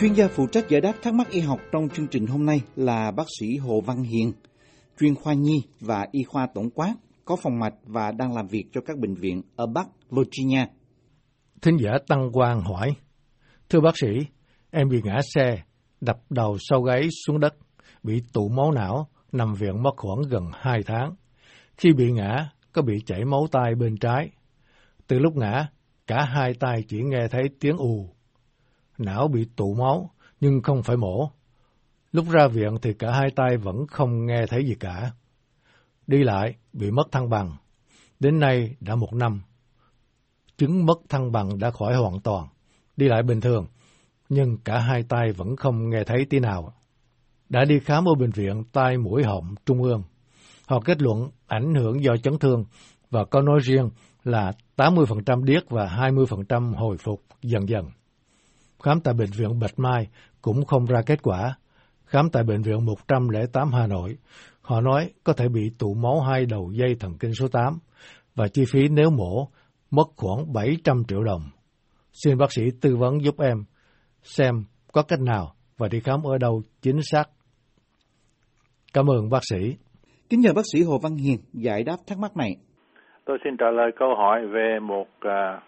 Chuyên gia phụ trách giải đáp thắc mắc y học trong chương trình hôm nay là bác sĩ Hồ Văn Hiền, chuyên khoa nhi và y khoa tổng quát, có phòng mạch và đang làm việc cho các bệnh viện ở Bắc Virginia. Thính giả Tăng Quang hỏi, Thưa bác sĩ, em bị ngã xe, đập đầu sau gáy xuống đất, bị tụ máu não, nằm viện mất khoảng gần 2 tháng. Khi bị ngã, có bị chảy máu tai bên trái. Từ lúc ngã, cả hai tay chỉ nghe thấy tiếng ù. Não bị tụ máu, nhưng không phải mổ. Lúc ra viện thì cả hai tay vẫn không nghe thấy gì cả. Đi lại, bị mất thăng bằng. Đến nay đã một năm. Chứng mất thăng bằng đã khỏi hoàn toàn. Đi lại bình thường, nhưng cả hai tay vẫn không nghe thấy tí nào. Đã đi khám ở bệnh viện tai mũi họng trung ương. Họ kết luận ảnh hưởng do chấn thương và có nói riêng là 80% điếc và 20% hồi phục dần dần. Khám tại Bệnh viện Bạch Mai cũng không ra kết quả. Khám tại Bệnh viện 108 Hà Nội, họ nói có thể bị tụ máu hai đầu dây thần kinh số 8 và chi phí nếu mổ mất khoảng 700 triệu đồng. Xin bác sĩ tư vấn giúp em xem có cách nào và đi khám ở đâu chính xác. Cảm ơn bác sĩ. Kính nhờ bác sĩ Hồ Văn Hiền giải đáp thắc mắc này. Tôi xin trả lời câu hỏi về một uh,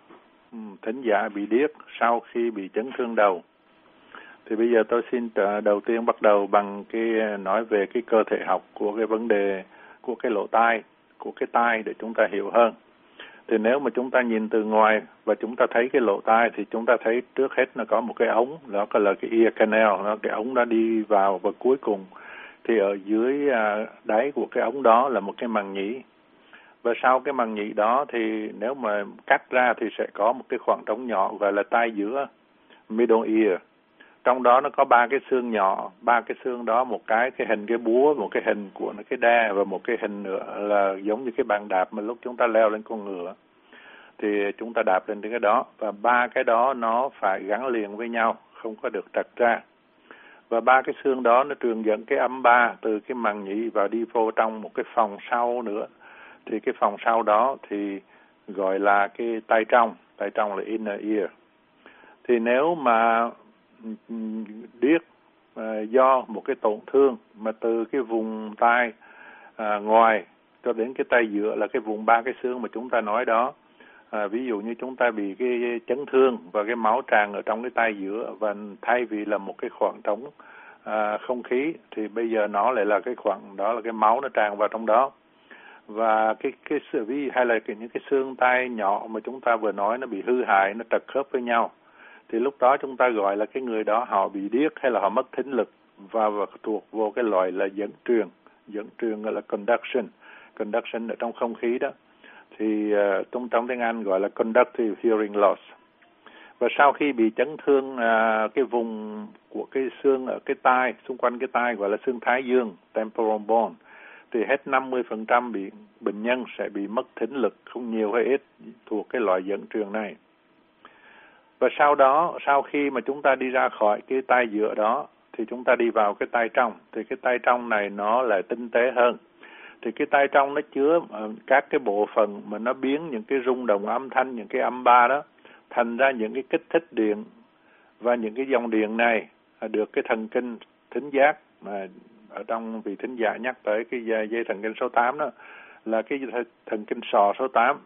thính giả bị điếc sau khi bị chấn thương đầu. Thì bây giờ tôi xin ờ, đầu tiên bắt đầu bằng cái ờ, nói về cái cơ thể học của cái vấn đề của cái lỗ tai, của cái tai để chúng ta hiểu hơn. Thì nếu mà chúng ta nhìn từ ngoài và chúng ta thấy cái lỗ tai thì chúng ta thấy trước hết nó có một cái ống, đó là cái ear canal, nó cái ống đó đi vào và cuối cùng thì ở dưới à, đáy của cái ống đó là một cái màng nhĩ và sau cái màng nhĩ đó thì nếu mà cắt ra thì sẽ có một cái khoảng trống nhỏ gọi là tai giữa middle ear. Trong đó nó có ba cái xương nhỏ, ba cái xương đó, một cái cái hình cái búa, một cái hình của nó, cái đa và một cái hình nữa là giống như cái bàn đạp mà lúc chúng ta leo lên con ngựa. Thì chúng ta đạp lên cái đó và ba cái đó nó phải gắn liền với nhau, không có được trật ra. Và ba cái xương đó nó truyền dẫn cái âm ba từ cái màng nhĩ vào đi vô trong một cái phòng sau nữa thì cái phòng sau đó thì gọi là cái tai trong tai trong là inner ear. Thì nếu mà điếc à, do một cái tổn thương mà từ cái vùng tai à, ngoài cho đến cái tay giữa là cái vùng ba cái xương mà chúng ta nói đó à, ví dụ như chúng ta bị cái chấn thương và cái máu tràn ở trong cái tay giữa và thay vì là một cái khoảng trống à, không khí thì bây giờ nó lại là cái khoảng đó là cái máu nó tràn vào trong đó và cái cái sự vi hay là cái, những cái xương tay nhỏ mà chúng ta vừa nói nó bị hư hại nó trật khớp với nhau thì lúc đó chúng ta gọi là cái người đó họ bị điếc hay là họ mất thính lực và, và thuộc vô cái loại là dẫn truyền. Dẫn truyền gọi là conduction. Conduction ở trong không khí đó. Thì uh, trong trong tiếng Anh gọi là conductive hearing loss. Và sau khi bị chấn thương uh, cái vùng của cái xương ở cái tai xung quanh cái tai gọi là xương thái dương temporal bone thì hết 50% bị bệnh nhân sẽ bị mất thính lực không nhiều hay ít thuộc cái loại dẫn truyền này. Và sau đó, sau khi mà chúng ta đi ra khỏi cái tay giữa đó, thì chúng ta đi vào cái tay trong. Thì cái tay trong này nó lại tinh tế hơn. Thì cái tay trong nó chứa ờ, các cái bộ phận mà nó biến những cái rung động âm thanh, những cái âm ba đó, thành ra những cái kích thích điện. Và những cái dòng điện này ờ, được cái thần kinh thính giác mà ở trong vị thính giả nhắc tới cái dây thần kinh số 8 đó là cái thần kinh sò số 8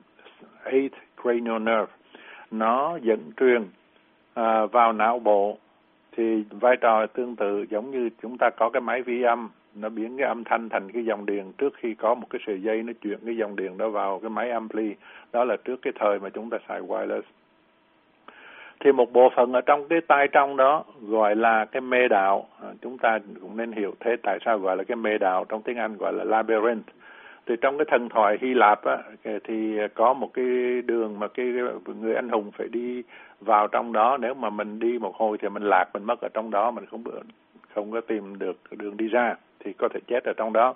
eighth cranial nerve. Nó dẫn truyền à, vào não bộ. Thì vai trò tương tự giống như chúng ta có cái máy vi âm. Nó biến cái âm thanh thành cái dòng điện trước khi có một cái sợi dây nó chuyển cái dòng điện đó vào cái máy ampli. Đó là trước cái thời mà chúng ta xài wireless thì một bộ phận ở trong cái tai trong đó gọi là cái mê đạo à, chúng ta cũng nên hiểu thế tại sao gọi là cái mê đạo trong tiếng Anh gọi là labyrinth. Thì trong cái thần thoại Hy Lạp á, thì có một cái đường mà cái người anh hùng phải đi vào trong đó. Nếu mà mình đi một hồi thì mình lạc mình mất ở trong đó mình không không có tìm được đường đi ra thì có thể chết ở trong đó.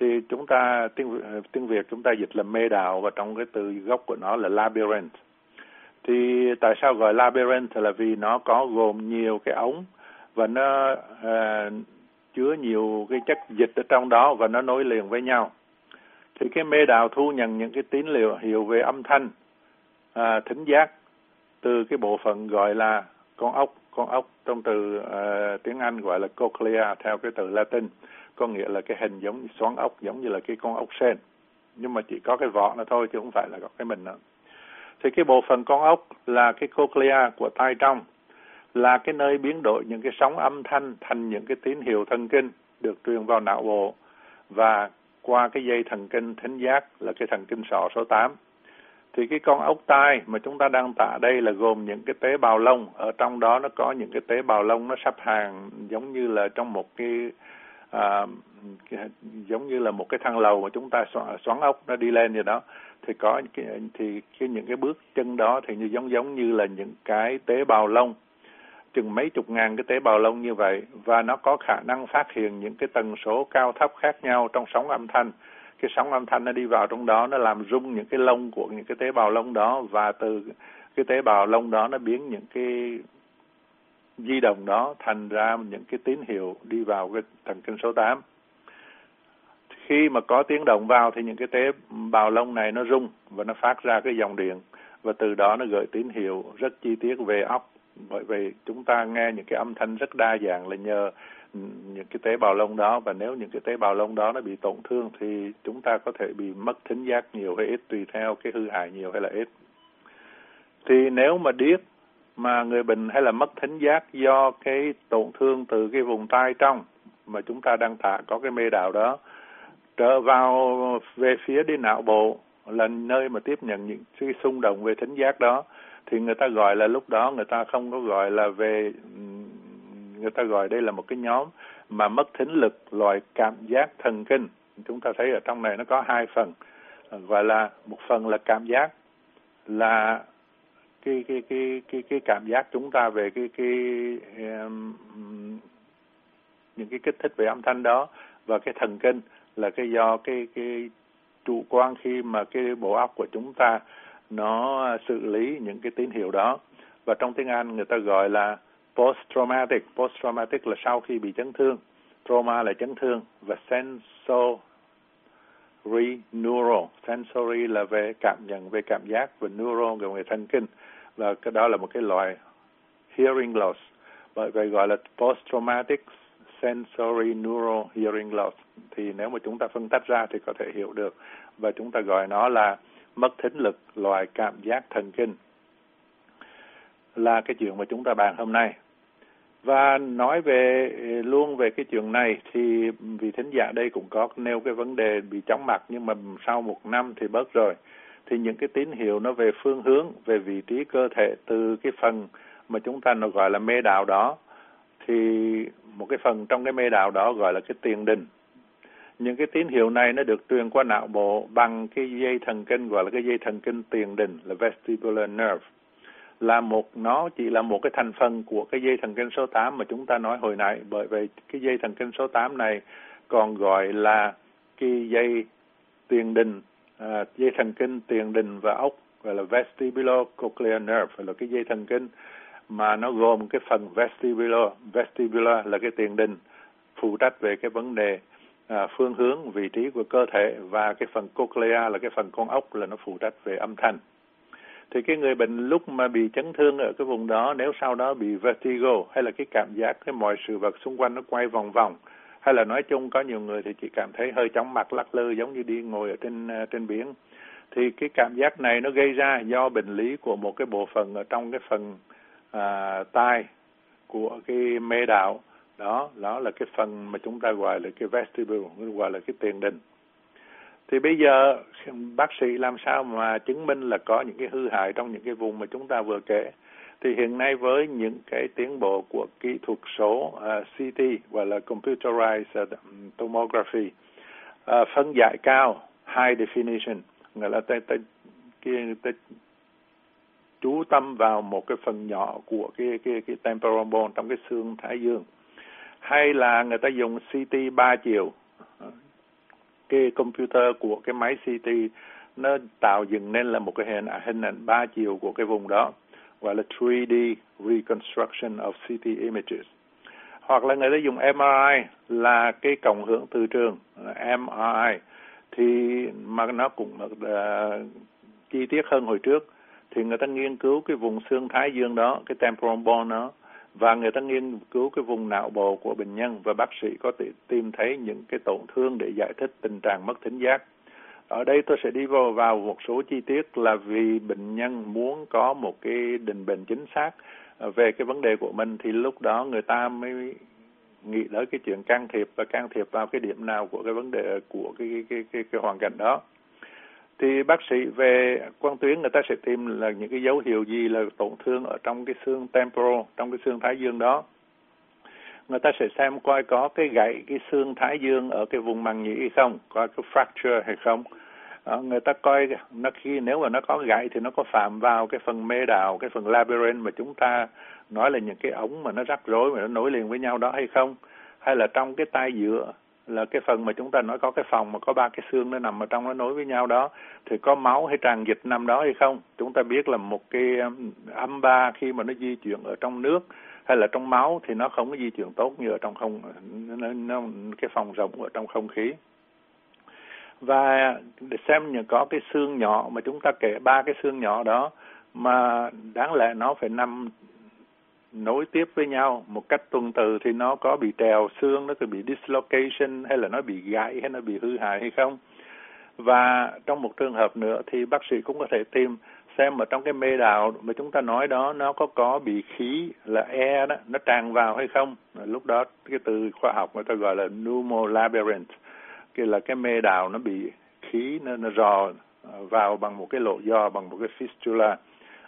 Thì chúng ta tiếng tiếng Việt chúng ta dịch là mê đạo và trong cái từ gốc của nó là labyrinth thì tại sao gọi labyrinth là vì nó có gồm nhiều cái ống và nó à, chứa nhiều cái chất dịch ở trong đó và nó nối liền với nhau. Thì cái mê đạo thu nhận những cái tín hiệu hiệu về âm thanh à, thính giác từ cái bộ phận gọi là con ốc. Con ốc trong từ uh, tiếng Anh gọi là cochlea theo cái từ Latin có nghĩa là cái hình giống xoắn ốc giống như là cái con ốc sên nhưng mà chỉ có cái vỏ nó thôi chứ không phải là có cái mình nữa thì cái bộ phận con ốc là cái cochlea của tai trong là cái nơi biến đổi những cái sóng âm thanh thành những cái tín hiệu thần kinh được truyền vào não bộ. Và qua cái dây thần kinh thính giác là cái thần kinh sọ số 8. Thì cái con ốc tai mà chúng ta đang tả đây là gồm những cái tế bào lông, ở trong đó nó có những cái tế bào lông nó sắp hàng giống như là trong một cái à, giống như là một cái thang lầu mà chúng ta xoắn, xoắn ốc nó đi lên như đó thì có cái, thì cái những cái bước chân đó thì như giống giống như là những cái tế bào lông chừng mấy chục ngàn cái tế bào lông như vậy và nó có khả năng phát hiện những cái tần số cao thấp khác nhau trong sóng âm thanh cái sóng âm thanh nó đi vào trong đó nó làm rung những cái lông của những cái tế bào lông đó và từ cái tế bào lông đó nó biến những cái di động đó thành ra những cái tín hiệu đi vào cái thần kinh số 8. Khi mà có tiếng động vào thì những cái tế bào lông này nó rung và nó phát ra cái dòng điện. Và từ đó nó gửi tín hiệu rất chi tiết về óc. Bởi vì chúng ta nghe những cái âm thanh rất đa dạng là nhờ những cái tế bào lông đó. Và nếu những cái tế bào lông đó nó bị tổn thương thì chúng ta có thể bị mất thính giác nhiều hay ít, tùy theo cái hư hại nhiều hay là ít. Thì nếu mà điếc mà người bệnh hay là mất thính giác do cái tổn thương từ cái vùng tai trong mà chúng ta đang thả có cái mê đạo đó trở vào về phía đi não bộ là nơi mà tiếp nhận những cái xung động về thính giác đó. Thì người ta gọi là lúc đó người ta không có gọi là về người ta gọi đây là một cái nhóm mà mất thính lực loại cảm giác thần kinh. Chúng ta thấy ở trong này nó có hai phần. Gọi là một phần là cảm giác là cái cái cái cái cái cảm giác chúng ta về cái cái um, những cái kích thích về âm thanh đó và cái thần kinh là cái do cái cái chủ quan khi mà cái bộ óc của chúng ta nó xử lý những cái tín hiệu đó. Và trong tiếng Anh người ta gọi là post traumatic post traumatic là sau khi bị chấn thương. Trauma là chấn thương và sensory neuro sensory là về cảm nhận, về cảm giác và neuro là về thần kinh. Và cái đó là một cái loại hearing loss. Bởi vậy gọi là post traumatic sensory neural hearing loss. Thì nếu mà chúng ta phân tách ra thì có thể hiểu được. Và chúng ta gọi nó là mất thính lực loại cảm giác thần kinh. Là cái chuyện mà chúng ta bàn hôm nay. Và nói về, luôn về cái chuyện này thì vị thính giả đây cũng có nêu cái vấn đề bị chóng mặt, nhưng mà sau một năm thì bớt rồi. Thì những cái tín hiệu nó về phương hướng, về vị trí cơ thể từ cái phần mà chúng ta nó gọi là mê đạo đó thì một cái phần trong cái mê đạo đó gọi là cái tiền đình. Những cái tín hiệu này nó được truyền qua não bộ bằng cái dây thần kinh gọi là cái dây thần kinh tiền đình là vestibular nerve. Là một nó chỉ là một cái thành phần của cái dây thần kinh số 8 mà chúng ta nói hồi nãy. Bởi vì cái dây thần kinh số 8 này còn gọi là cái dây tiền đình à, dây thần kinh tiền đình và ốc gọi là vestibular cochlear nerve là cái dây thần kinh mà nó gồm cái phần vestibular. Vestibular là cái tiền đình phụ trách về cái vấn đề à, phương hướng vị trí của cơ thể và cái phần cochlea là cái phần con ốc là nó phụ trách về âm thanh. Thì cái người bệnh lúc mà bị chấn thương ở cái vùng đó nếu sau đó bị vertigo hay là cái cảm giác cái mọi sự vật xung quanh nó quay vòng vòng hay là nói chung có nhiều người thì chỉ cảm thấy hơi chóng mặt lắc lư giống như đi ngồi ở trên à, trên biển thì cái cảm giác này nó gây ra do bệnh lý của một cái bộ phận ở trong cái phần à, tai của cái mê đạo. Đó đó là cái phần mà chúng ta gọi là cái vestibule gọi là cái tiền đình thì bây giờ bác sĩ làm sao mà chứng minh là có những cái hư hại trong những cái vùng mà chúng ta vừa kể? Thì hiện nay với những cái tiến bộ của kỹ thuật số à, uh, CT gọi là computerized à, tomography uh, phân giải cao high definition nghĩa là ta, ta, cái, ta chú tâm vào một cái phần nhỏ của cái cái cái temporal bone trong cái xương thái dương. Hay là người ta dùng CT 3 chiều. Cái computer của cái máy CT nó tạo dựng nên là một cái hình à, hình ảnh ba chiều của cái vùng đó gọi là 3D reconstruction of CT images. Hoặc là người ta dùng MRI là cái cộng hưởng từ trường MRI thì mà nó cũng uh, chi tiết hơn hồi trước thì người ta nghiên cứu cái vùng xương thái dương đó cái temporal bone đó và người ta nghiên cứu cái vùng não bộ của bệnh nhân và bác sĩ có thể tìm thấy những cái tổn thương để giải thích tình trạng mất thính giác. Ở đây tôi sẽ đi vào vào một số chi tiết là vì bệnh nhân muốn có một cái định bệnh chính xác ờ, về cái vấn đề của mình thì lúc đó người ta mới nghĩ tới cái chuyện can thiệp và can thiệp vào cái điểm nào của cái vấn đề của cái cái cái cái, cái hoàn cảnh đó thì bác sĩ về quang tuyến người ta sẽ tìm là những cái dấu hiệu gì là tổn thương ở trong cái xương temporal trong cái xương thái dương đó. Người ta sẽ xem coi có cái gãy cái xương thái dương ở cái vùng màng nhĩ hay không có cái fracture hay không. À, người ta coi nó khi nếu mà nó có gãy thì nó có phạm vào cái phần mê đào cái phần labyrinth mà chúng ta nói là những cái ống mà nó rắc rối mà nó nối liền với nhau đó hay không? Hay là trong cái tai giữa là cái phần mà chúng ta nói có cái phòng mà có ba cái xương nó nằm ở trong nó nối với nhau đó thì có máu hay tràn dịch nằm đó hay không? Chúng ta biết là một cái um, âm ba khi mà nó di chuyển ở trong nước hay là trong máu thì nó không có di chuyển tốt như ở trong không nó, nó, cái phòng rộng ở trong không khí. Và để xem những có cái xương nhỏ mà chúng ta kể ba cái xương nhỏ đó mà đáng lẽ nó phải nằm nối tiếp với nhau một cách tuần tự thì nó có bị trèo xương nó có bị dislocation hay là nó bị gãy hay nó bị hư hại hay không? Và trong một trường hợp nữa thì bác sĩ cũng có thể tìm xem ở trong cái mê đạo mà chúng ta nói đó nó có có bị khí là e đó nó tràn vào hay không? Lúc đó cái từ khoa học người ta gọi là pneumolabyrinth kia là cái mê đạo nó bị khí nó, nó rò vào bằng một cái lỗ do bằng một cái fistula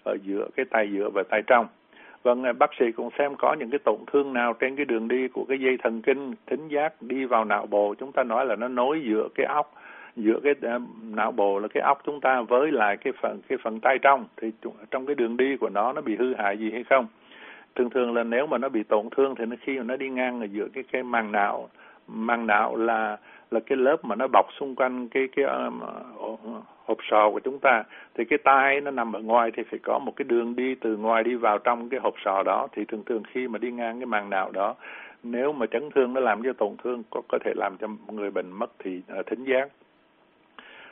ở giữa cái tay giữa và tay trong. Vâng, à, bác sĩ cũng xem có những cái tổn thương nào trên cái đường đi của cái dây thần kinh thính giác đi vào não bộ. Chúng ta nói là nó nối giữa cái óc, giữa cái à, não bộ là cái óc chúng ta với lại cái phần cái phần tay trong thì trong cái đường đi của nó nó bị hư hại gì hay không? Thường thường là nếu mà nó bị tổn thương thì nó khi mà nó đi ngang ở giữa cái cái màng não, màng não là là cái lớp mà nó bọc xung quanh cái cái um, hộp sọ của chúng ta thì cái tai nó nằm ở ngoài thì phải có một cái đường đi từ ngoài đi vào trong cái hộp sọ đó. Thì thường thường khi mà đi ngang cái màng não đó nếu mà chấn thương nó làm cho tổn thương có có thể làm cho người bệnh mất thì uh, thính giác.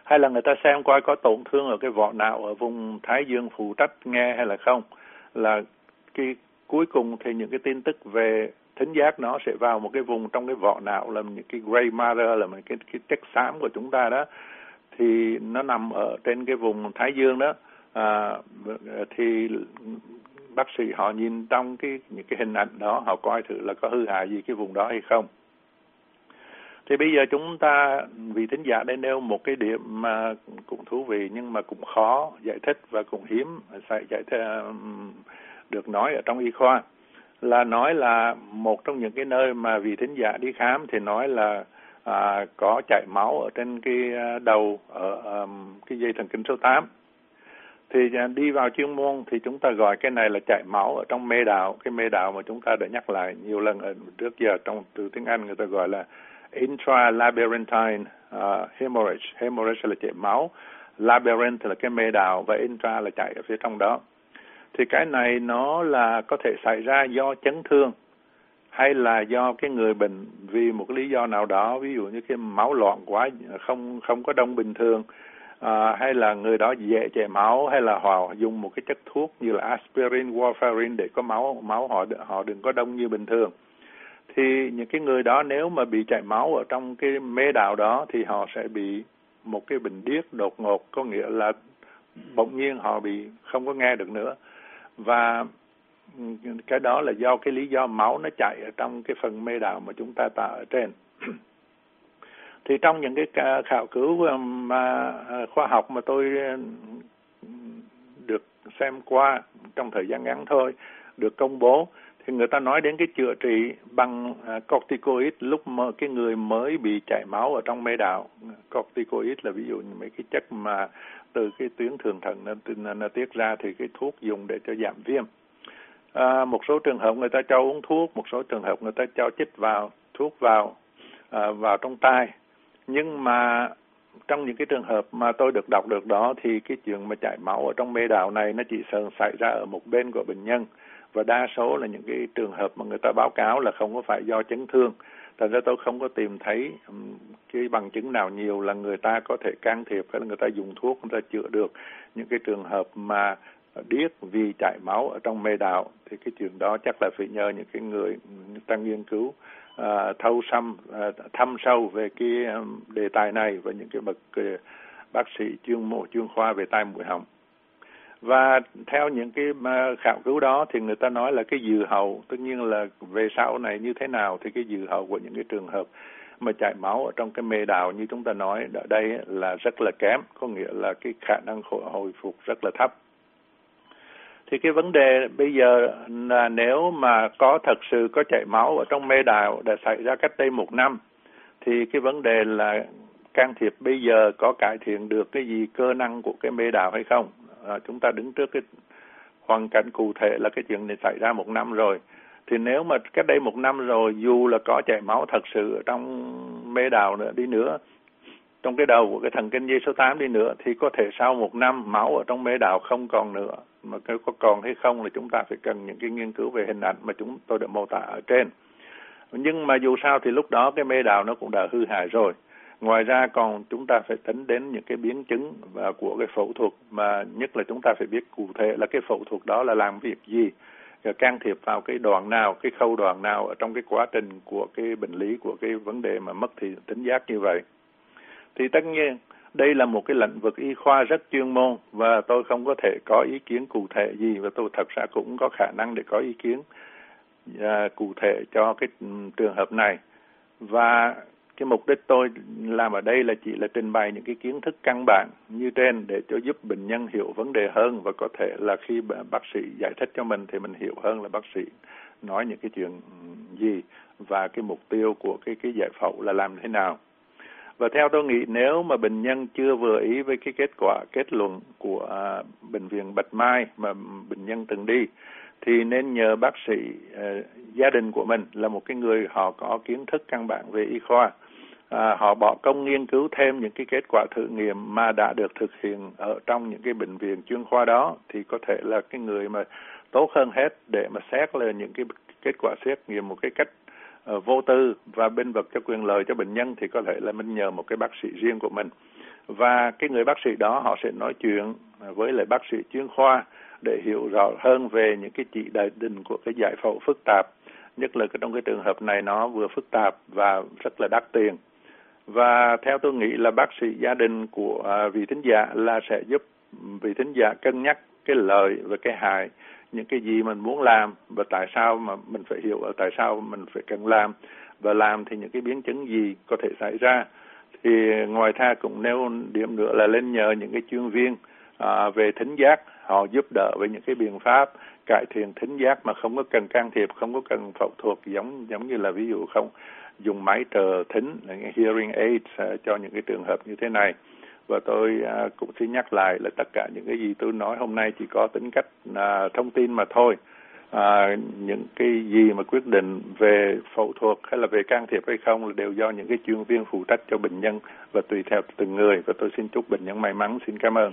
Hay là người ta xem coi có tổn thương ở cái vỏ não ở vùng thái dương phụ trách nghe hay là không. Là cái cuối cùng thì những cái tin tức về thính giác nó sẽ vào một cái vùng trong cái vỏ não là những cái gray matter là một cái cái chất xám của chúng ta đó. Thì nó nằm ở trên cái vùng thái dương đó. À, thì bác sĩ họ nhìn trong cái những cái hình ảnh đó họ coi thử là có hư hại gì cái vùng đó hay không. Thì bây giờ chúng ta vì thính giả đây nêu một cái điểm mà cũng thú vị nhưng mà cũng khó giải thích và cũng hiếm phải giải thích được nói ở trong y khoa là nói là một trong những cái nơi mà vì thính giả đi khám thì nói là à, có chảy máu ở trên cái à, đầu ở um, cái dây thần kinh số 8 thì à, đi vào chuyên môn thì chúng ta gọi cái này là chảy máu ở trong mê đạo. Cái mê đạo mà chúng ta đã nhắc lại nhiều lần ở trước giờ trong từ tiếng Anh người ta gọi là intralabyrinthine uh, hemorrhage. Hemorrhage là chảy máu. Labyrinth là cái mê đạo và intra là chảy ở phía trong đó thì cái này nó là có thể xảy ra do chấn thương hay là do cái người bệnh vì một cái lý do nào đó ví dụ như cái máu loạn quá không không có đông bình thường à, hay là người đó dễ chảy máu hay là họ dùng một cái chất thuốc như là aspirin, warfarin để có máu máu họ họ đừng có đông như bình thường. Thì những cái người đó nếu mà bị chảy máu ở trong cái mê đạo đó thì họ sẽ bị một cái bệnh điếc đột ngột có nghĩa là bỗng nhiên họ bị không có nghe được nữa và ừ, cái đó là do cái lý do máu nó chạy ở trong cái phần mê đạo mà chúng ta tạo ở trên. Thì trong những cái khảo cứu um, mà à, khoa học mà tôi ừ, được xem qua trong thời gian ngắn thôi, được công bố thì người ta nói đến cái chữa trị bằng à, corticoid lúc mà cái người mới bị chảy máu ở trong mê đạo. Corticoid là ví dụ như mấy cái chất mà từ cái tuyến thường thận nó, nó tiết ra thì cái thuốc dùng để cho giảm viêm. À, một số trường hợp người ta cho uống thuốc một số trường hợp người ta cho chích vào thuốc vào à, vào trong tai. Nhưng mà trong những cái trường hợp mà tôi được đọc được đó thì cái chuyện mà chảy máu ở trong mê đạo này nó chỉ sờn xảy ra ở một bên của bệnh nhân và đa số là những cái trường hợp mà người ta báo cáo là không có phải do chấn thương. Thành ra tôi không có tìm thấy cái bằng chứng nào nhiều là người ta có thể can thiệp hay là người ta dùng thuốc người ta chữa được. Những cái trường hợp mà điếc vì chảy máu ở trong mê đạo thì cái chuyện đó chắc là phải nhờ những cái người người ta nghiên cứu uh, thâu xăm uh, thăm sâu về cái um, đề tài này và những cái bậc uh, bác sĩ chuyên môn chuyên khoa về tai mũi họng và theo những cái khảo cứu đó thì người ta nói là cái dự hậu tất nhiên là về sau này như thế nào thì cái dự hậu của những cái trường hợp mà chảy máu ở trong cái mê đào như chúng ta nói ở đây là rất là kém, có nghĩa là cái khả năng hồi phục rất là thấp. Thì cái vấn đề bây giờ là nếu mà có thật sự có chảy máu ở trong mê đào đã xảy ra cách đây một năm, thì cái vấn đề là can thiệp bây giờ có cải thiện được cái gì cơ năng của cái mê đào hay không? À, chúng ta đứng trước cái hoàn cảnh cụ thể là cái chuyện này xảy ra một năm rồi. Thì nếu mà cách đây một năm rồi dù là có chảy máu thật sự ở trong mê đào nữa đi nữa trong cái đầu của cái thần kinh dây số 8 đi nữa thì có thể sau một năm máu ở trong mê đào không còn nữa. Mà cái có còn hay không là chúng ta phải cần những cái nghiên cứu về hình ảnh mà chúng tôi đã mô tả ở trên. Nhưng mà dù sao thì lúc đó cái mê đào nó cũng đã hư hại rồi ngoài ra còn chúng ta phải tính đến những cái biến chứng và của cái phẫu thuật mà nhất là chúng ta phải biết cụ thể là cái phẫu thuật đó là làm việc gì. Can thiệp vào cái đoạn nào cái khâu đoạn nào ở trong cái quá trình của cái bệnh lý của cái vấn đề mà mất thì tính giác như vậy. Thì tất nhiên đây là một cái lĩnh vực y khoa rất chuyên môn và tôi không có thể có ý kiến cụ thể gì và tôi thật ra cũng có khả năng để có ý kiến à, cụ thể cho cái ừ, trường hợp này. Và cái mục đích tôi làm ở đây là chỉ là trình bày những cái kiến thức căn bản như trên để cho giúp bệnh nhân hiểu vấn đề hơn và có thể là khi bác sĩ giải thích cho mình thì mình hiểu hơn là bác sĩ nói những cái chuyện gì và cái mục tiêu của cái cái giải phẫu là làm thế nào. Và theo tôi nghĩ nếu mà bệnh nhân chưa vừa ý với cái kết quả kết luận của à, bệnh viện Bạch Mai mà bệnh nhân từng đi thì nên nhờ bác sĩ à, gia đình của mình là một cái người họ có kiến thức căn bản về y khoa. À, họ bỏ công nghiên cứu thêm những cái kết quả thử nghiệm mà đã được thực hiện ở trong những cái bệnh viện chuyên khoa đó thì có thể là cái người mà tốt hơn hết để mà xét là những cái kết quả xét nghiệm một cái cách uh, vô tư và bên vực cho quyền lợi cho bệnh nhân thì có thể là mình nhờ một cái bác sĩ riêng của mình. Và cái người bác sĩ đó họ sẽ nói chuyện với lại bác sĩ chuyên khoa để hiểu rõ hơn về những cái chỉ đại định của cái giải phẫu phức tạp nhất là trong cái trường hợp này nó vừa phức tạp và rất là đắt tiền. Và theo tôi nghĩ là bác sĩ gia đình của à, vị thính giả là sẽ giúp vị thính giả cân nhắc cái lợi và cái hại những cái gì mình muốn làm và tại sao mà mình phải hiểu ở tại sao mình phải cần làm và làm thì những cái biến chứng gì có thể xảy ra. Thì ngoài ra cũng nêu điểm nữa là lên nhờ những cái chuyên viên à, về thính giác họ giúp đỡ với những cái biện pháp cải thiện thính giác mà không có cần can thiệp không có cần phẫu thuật giống giống như là ví dụ không dùng máy trợ thính hearing aids à, cho những cái trường hợp như thế này. Và tôi à, cũng xin nhắc lại là tất cả những cái gì tôi nói hôm nay chỉ có tính cách uh, thông tin mà thôi. À, những cái gì mà quyết định về phẫu thuật hay là về can thiệp hay không là đều do những cái chuyên viên phụ trách cho bệnh nhân và tùy theo từng người. Và tôi xin chúc bệnh nhân may mắn. Xin cảm ơn.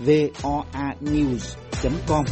voanews.com